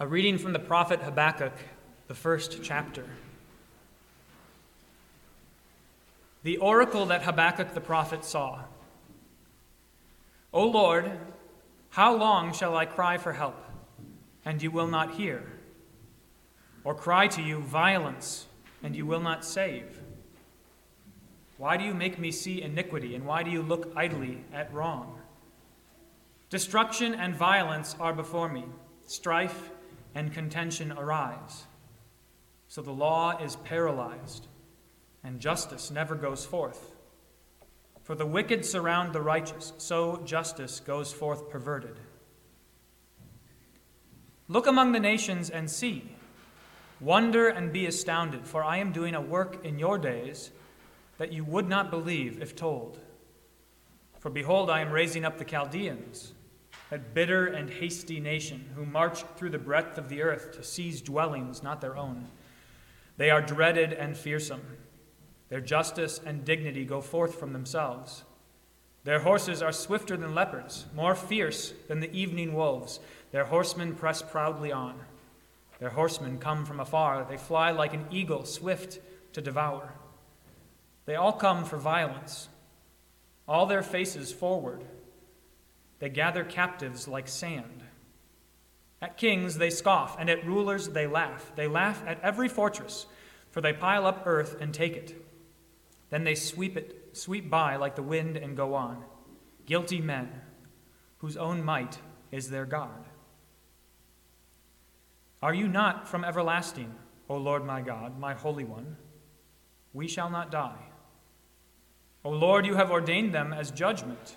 A reading from the prophet Habakkuk, the first chapter. The oracle that Habakkuk the prophet saw. O Lord, how long shall I cry for help, and you will not hear? Or cry to you violence, and you will not save? Why do you make me see iniquity, and why do you look idly at wrong? Destruction and violence are before me, strife and contention arise. So the law is paralyzed, and justice never goes forth. For the wicked surround the righteous, so justice goes forth perverted. Look among the nations and see. Wonder and be astounded, for I am doing a work in your days that you would not believe if told. For behold, I am raising up the Chaldeans that bitter and hasty nation who march through the breadth of the earth to seize dwellings not their own. They are dreaded and fearsome. Their justice and dignity go forth from themselves. Their horses are swifter than leopards, more fierce than the evening wolves. Their horsemen press proudly on. Their horsemen come from afar. They fly like an eagle, swift to devour. They all come for violence, all their faces forward. They gather captives like sand. At kings they scoff, and at rulers they laugh. They laugh at every fortress, for they pile up earth and take it. Then they sweep it, sweep by like the wind and go on. Guilty men, whose own might is their God. Are you not from everlasting, O Lord my God, my Holy One? We shall not die. O Lord, you have ordained them as judgment.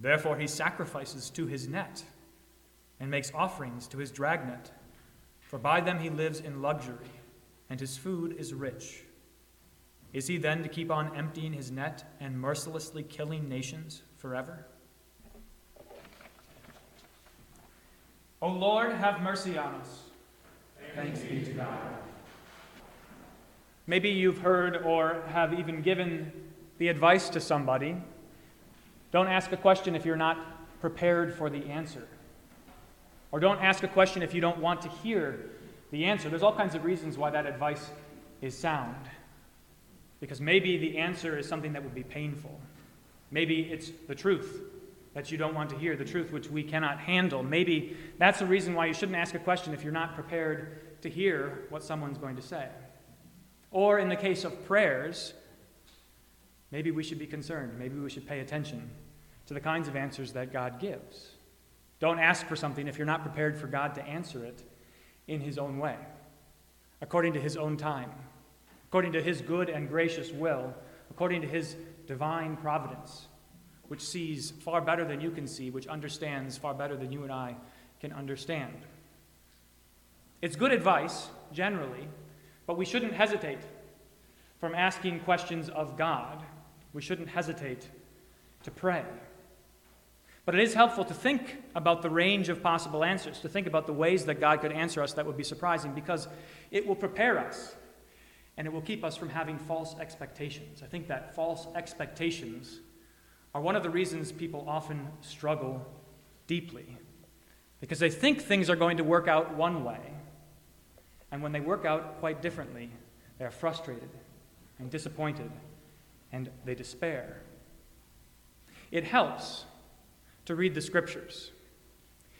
Therefore, he sacrifices to his net and makes offerings to his dragnet. For by them he lives in luxury, and his food is rich. Is he then to keep on emptying his net and mercilessly killing nations forever? O Lord, have mercy on us. Thanks be to God. Maybe you've heard or have even given the advice to somebody don't ask a question if you're not prepared for the answer. Or don't ask a question if you don't want to hear the answer. There's all kinds of reasons why that advice is sound. Because maybe the answer is something that would be painful. Maybe it's the truth that you don't want to hear, the truth which we cannot handle. Maybe that's the reason why you shouldn't ask a question if you're not prepared to hear what someone's going to say. Or in the case of prayers, maybe we should be concerned. Maybe we should pay attention to the kinds of answers that God gives. Don't ask for something if you're not prepared for God to answer it in His own way, according to His own time, according to His good and gracious will, according to His divine providence, which sees far better than you can see, which understands far better than you and I can understand. It's good advice, generally, but we shouldn't hesitate from asking questions of God we shouldn't hesitate to pray. But it is helpful to think about the range of possible answers, to think about the ways that God could answer us that would be surprising, because it will prepare us and it will keep us from having false expectations. I think that false expectations are one of the reasons people often struggle deeply, because they think things are going to work out one way, and when they work out quite differently, they are frustrated and disappointed and they despair. It helps to read the scriptures.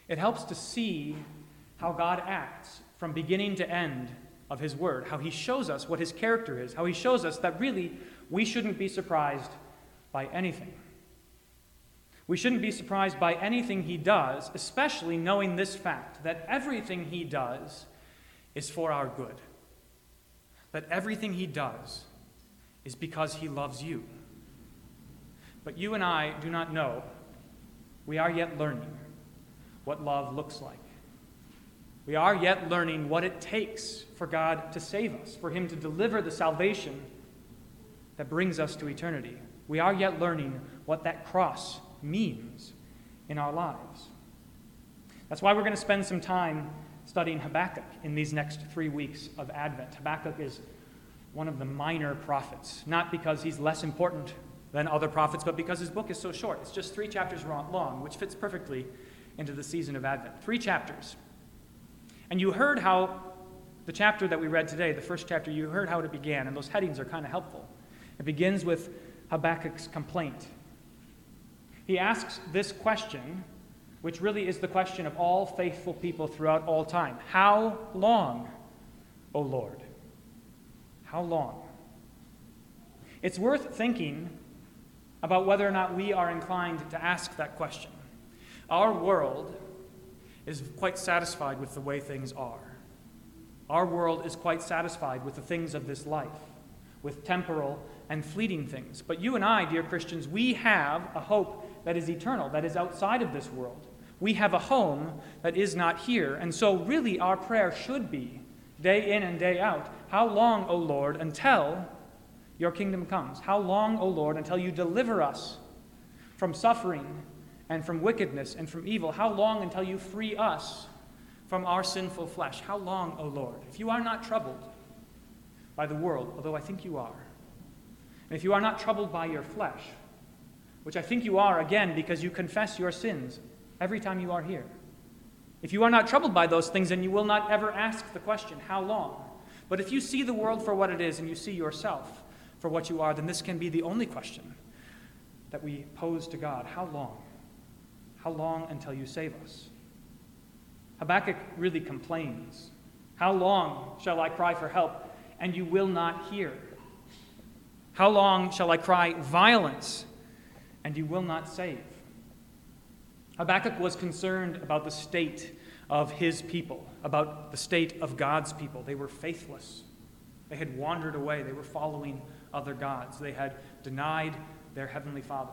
It helps to see how God acts from beginning to end of His Word, how He shows us what His character is, how He shows us that really we shouldn't be surprised by anything. We shouldn't be surprised by anything He does, especially knowing this fact that everything He does is for our good. That everything He does is because he loves you. But you and I do not know, we are yet learning what love looks like. We are yet learning what it takes for God to save us, for Him to deliver the salvation that brings us to eternity. We are yet learning what that cross means in our lives. That's why we're going to spend some time studying Habakkuk in these next three weeks of Advent. Habakkuk is one of the minor prophets, not because he's less important than other prophets, but because his book is so short. It's just three chapters long, which fits perfectly into the season of Advent. Three chapters. And you heard how the chapter that we read today, the first chapter, you heard how it began, and those headings are kind of helpful. It begins with Habakkuk's complaint. He asks this question, which really is the question of all faithful people throughout all time How long, O Lord? How long? It's worth thinking about whether or not we are inclined to ask that question. Our world is quite satisfied with the way things are. Our world is quite satisfied with the things of this life, with temporal and fleeting things. But you and I, dear Christians, we have a hope that is eternal, that is outside of this world. We have a home that is not here. And so, really, our prayer should be, day in and day out, How long, O Lord, until your kingdom comes? How long, O Lord, until you deliver us from suffering and from wickedness and from evil? How long until you free us from our sinful flesh? How long, O Lord? If you are not troubled by the world, although I think you are, and if you are not troubled by your flesh, which I think you are again because you confess your sins every time you are here, if you are not troubled by those things, then you will not ever ask the question, How long? But if you see the world for what it is and you see yourself for what you are, then this can be the only question that we pose to God How long? How long until you save us? Habakkuk really complains. How long shall I cry for help, and you will not hear? How long shall I cry violence, and you will not save? Habakkuk was concerned about the state of his people, about the state of God's people. They were faithless. They had wandered away. They were following other gods. They had denied their heavenly Father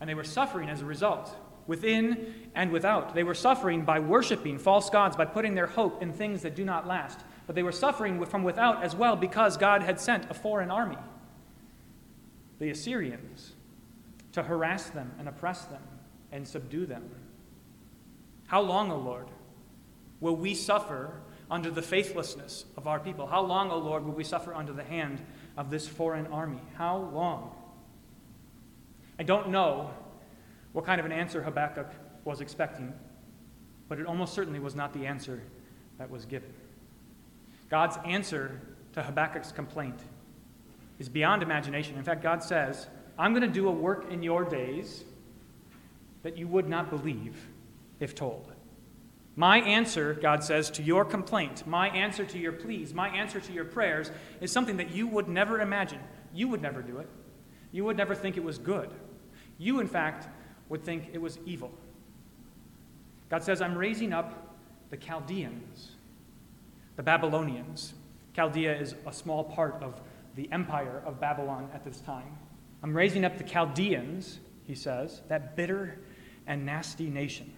and they were suffering as a result, within and without. They were suffering by worshiping false gods, by putting their hope in things that do not last. But they were suffering from without as well because God had sent a foreign army, the Assyrians, to harass them and oppress them and subdue them. How long, O Lord, will we suffer under the faithlessness of our people? How long, O Lord, will we suffer under the hand of this foreign army? How long? I don't know what kind of an answer Habakkuk was expecting, but it almost certainly was not the answer that was given. God's answer to Habakkuk's complaint is beyond imagination. In fact, God says, I'm going to do a work in your days that you would not believe if told. My answer, God says, to your complaint, my answer to your pleas, my answer to your prayers is something that you would never imagine. You would never do it. You would never think it was good. You, in fact, would think it was evil. God says, I'm raising up the Chaldeans, the Babylonians. Chaldea is a small part of the empire of Babylon at this time. I'm raising up the Chaldeans, he says, that bitter and nasty nation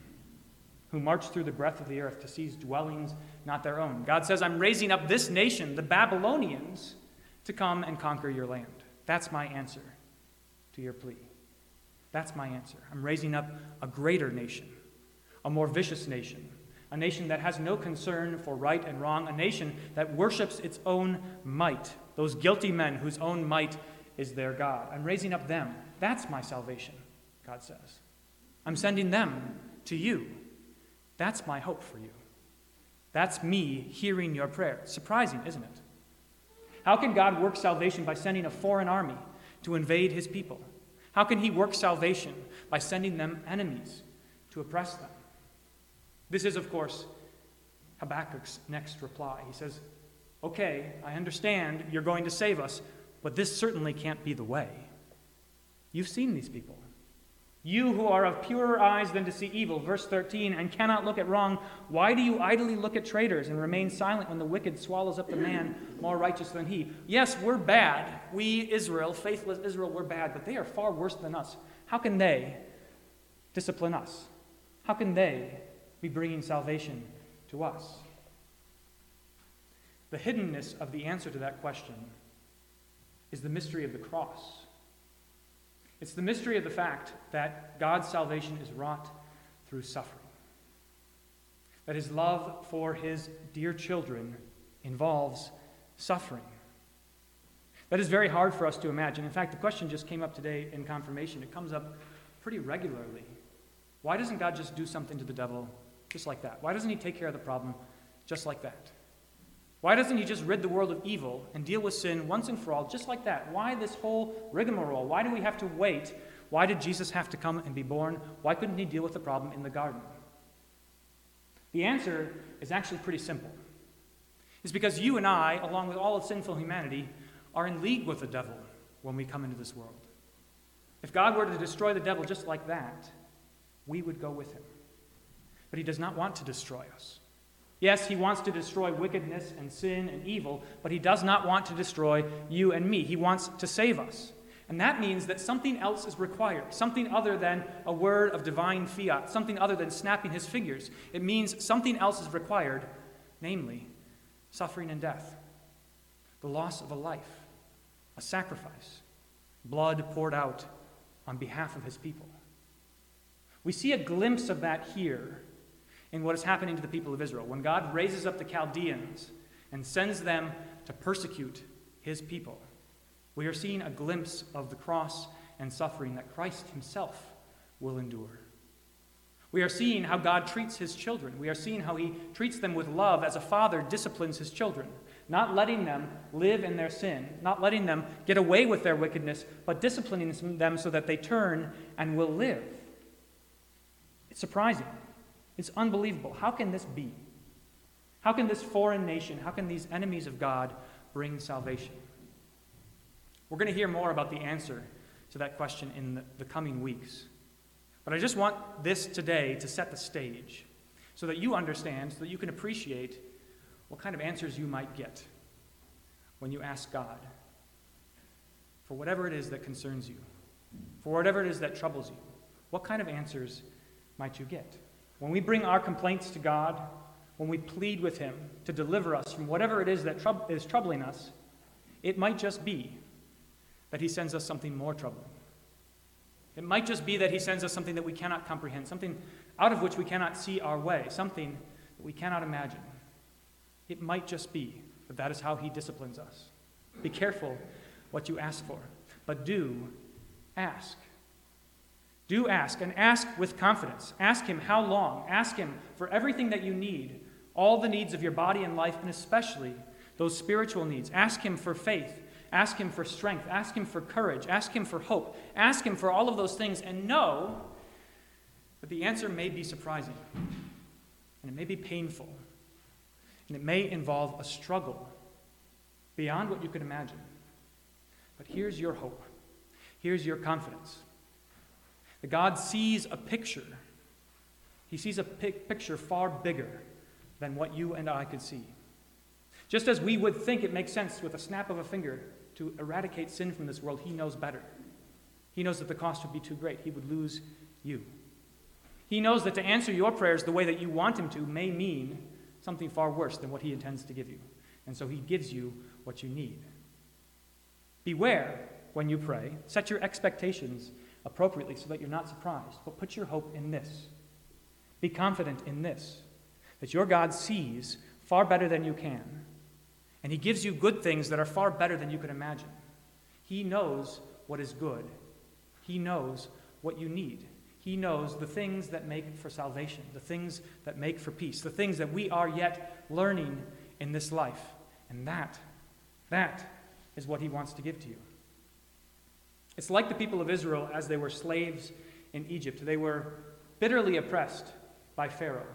who march through the breadth of the earth to seize dwellings not their own. God says, I'm raising up this nation, the Babylonians, to come and conquer your land. That's my answer to your plea. That's my answer. I'm raising up a greater nation, a more vicious nation, a nation that has no concern for right and wrong, a nation that worships its own might, those guilty men whose own might is their God. I'm raising up them. That's my salvation, God says. I'm sending them to you. That's my hope for you. That's me hearing your prayer. Surprising, isn't it? How can God work salvation by sending a foreign army to invade his people? How can he work salvation? By sending them enemies to oppress them. This is, of course, Habakkuk's next reply. He says, Okay, I understand you're going to save us, but this certainly can't be the way. You've seen these people. You who are of purer eyes than to see evil, verse 13, and cannot look at wrong, why do you idly look at traitors and remain silent when the wicked swallows up the man more righteous than he? Yes, we're bad. We, Israel, faithless Israel, we're bad, but they are far worse than us. How can they discipline us? How can they be bringing salvation to us? The hiddenness of the answer to that question is the mystery of the cross. It's the mystery of the fact that God's salvation is wrought through suffering. That his love for his dear children involves suffering. That is very hard for us to imagine. In fact, the question just came up today in confirmation. It comes up pretty regularly. Why doesn't God just do something to the devil just like that? Why doesn't he take care of the problem just like that? Why doesn't he just rid the world of evil and deal with sin once and for all, just like that? Why this whole rigmarole? Why do we have to wait? Why did Jesus have to come and be born? Why couldn't he deal with the problem in the garden? The answer is actually pretty simple. It's because you and I, along with all of sinful humanity, are in league with the devil when we come into this world. If God were to destroy the devil just like that, we would go with him. But he does not want to destroy us. Yes, he wants to destroy wickedness and sin and evil, but he does not want to destroy you and me. He wants to save us. And that means that something else is required, something other than a word of divine fiat, something other than snapping his fingers. It means something else is required, namely, suffering and death, the loss of a life, a sacrifice, blood poured out on behalf of his people. We see a glimpse of that here in what is happening to the people of Israel. When God raises up the Chaldeans and sends them to persecute his people, we are seeing a glimpse of the cross and suffering that Christ himself will endure. We are seeing how God treats his children. We are seeing how he treats them with love as a father disciplines his children, not letting them live in their sin, not letting them get away with their wickedness, but disciplining them so that they turn and will live. It's surprising. It's unbelievable. How can this be? How can this foreign nation, how can these enemies of God bring salvation? We're going to hear more about the answer to that question in the, coming weeks. But I just want this today to set the stage so that you understand, so that you can appreciate what kind of answers you might get when you ask God for whatever it is that concerns you, for whatever it is that troubles you. What kind of answers might you get? When we bring our complaints to God, when we plead with Him to deliver us from whatever it is that is troubling us, it might just be that He sends us something more troubling. It might just be that He sends us something that we cannot comprehend, something out of which we cannot see our way, something that we cannot imagine. It might just be that that is how He disciplines us. Be careful what you ask for, but do ask. Do ask, and ask with confidence. Ask Him how long. Ask Him for everything that you need, all the needs of your body and life, and especially those spiritual needs. Ask Him for faith. Ask Him for strength. Ask Him for courage. Ask Him for hope. Ask Him for all of those things, and know that the answer may be surprising, and it may be painful, and it may involve a struggle beyond what you could imagine. But here's your hope. Here's your confidence. That God sees a picture. He sees a picture far bigger than what you and I could see. Just as we would think it makes sense with a snap of a finger to eradicate sin from this world, He knows better. He knows that the cost would be too great. He would lose you. He knows that to answer your prayers the way that you want Him to may mean something far worse than what He intends to give you. And so He gives you what you need. Beware when you pray, set your expectations appropriately so that you're not surprised. But put your hope in this. Be confident in this that your God sees far better than you can, and He gives you good things that are far better than you can imagine. He knows what is good, He knows what you need. He knows the things that make for salvation, the things that make for peace, the things that we are yet learning in this life. And that, that is what He wants to give to you. It's like the people of Israel as they were slaves in Egypt. They were bitterly oppressed by Pharaoh,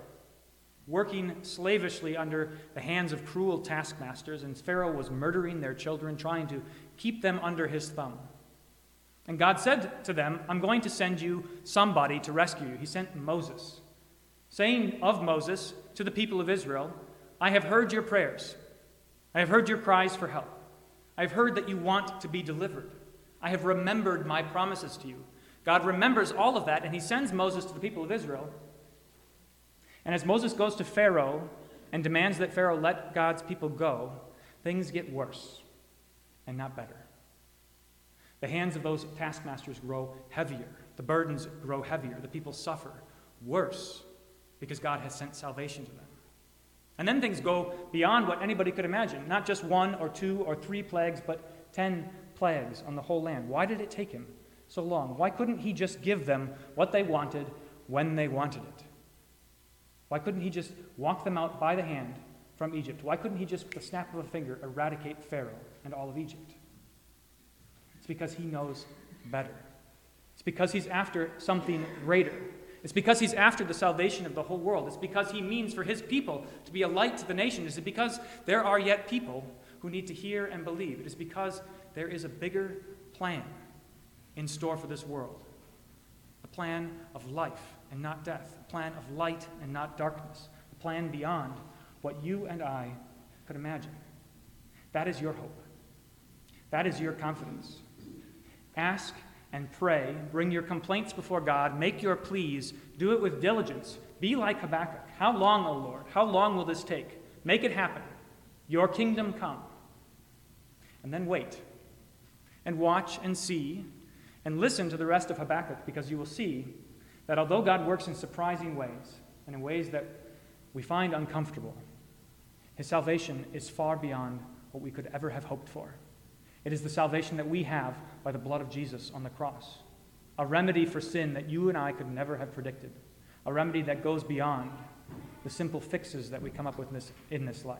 working slavishly under the hands of cruel taskmasters, and Pharaoh was murdering their children, trying to keep them under his thumb. And God said to them, I'm going to send you somebody to rescue you. He sent Moses, saying of Moses to the people of Israel, I have heard your prayers. I have heard your cries for help. I have heard that you want to be delivered. I have remembered my promises to you. God remembers all of that, and he sends Moses to the people of Israel. And as Moses goes to Pharaoh and demands that Pharaoh let God's people go, things get worse and not better. The hands of those taskmasters grow heavier. The burdens grow heavier. The people suffer worse because God has sent salvation to them. And then things go beyond what anybody could imagine. Not just one or two or three plagues, but ten plagues on the whole land. Why did it take him so long? Why couldn't he just give them what they wanted when they wanted it? Why couldn't he just walk them out by the hand from Egypt? Why couldn't he just, with the snap of a finger, eradicate Pharaoh and all of Egypt? It's because he knows better. It's because he's after something greater. It's because he's after the salvation of the whole world. It's because he means for his people to be a light to the nations. It's because there are yet people who need to hear and believe. It is because there is a bigger plan in store for this world a plan of life and not death, a plan of light and not darkness, a plan beyond what you and I could imagine. That is your hope. That is your confidence. Ask and pray. Bring your complaints before God. Make your pleas. Do it with diligence. Be like Habakkuk. How long, O Lord? How long will this take? Make it happen. Your kingdom come. And then wait. And watch and see. And listen to the rest of Habakkuk because you will see that although God works in surprising ways and in ways that we find uncomfortable, his salvation is far beyond what we could ever have hoped for. It is the salvation that we have by the blood of Jesus on the cross, a remedy for sin that you and I could never have predicted, a remedy that goes beyond the simple fixes that we come up with in this, in this life,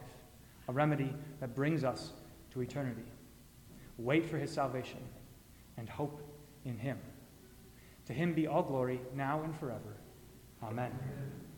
a remedy that brings us to eternity. Wait for his salvation and hope in him. To him be all glory now and forever. Amen.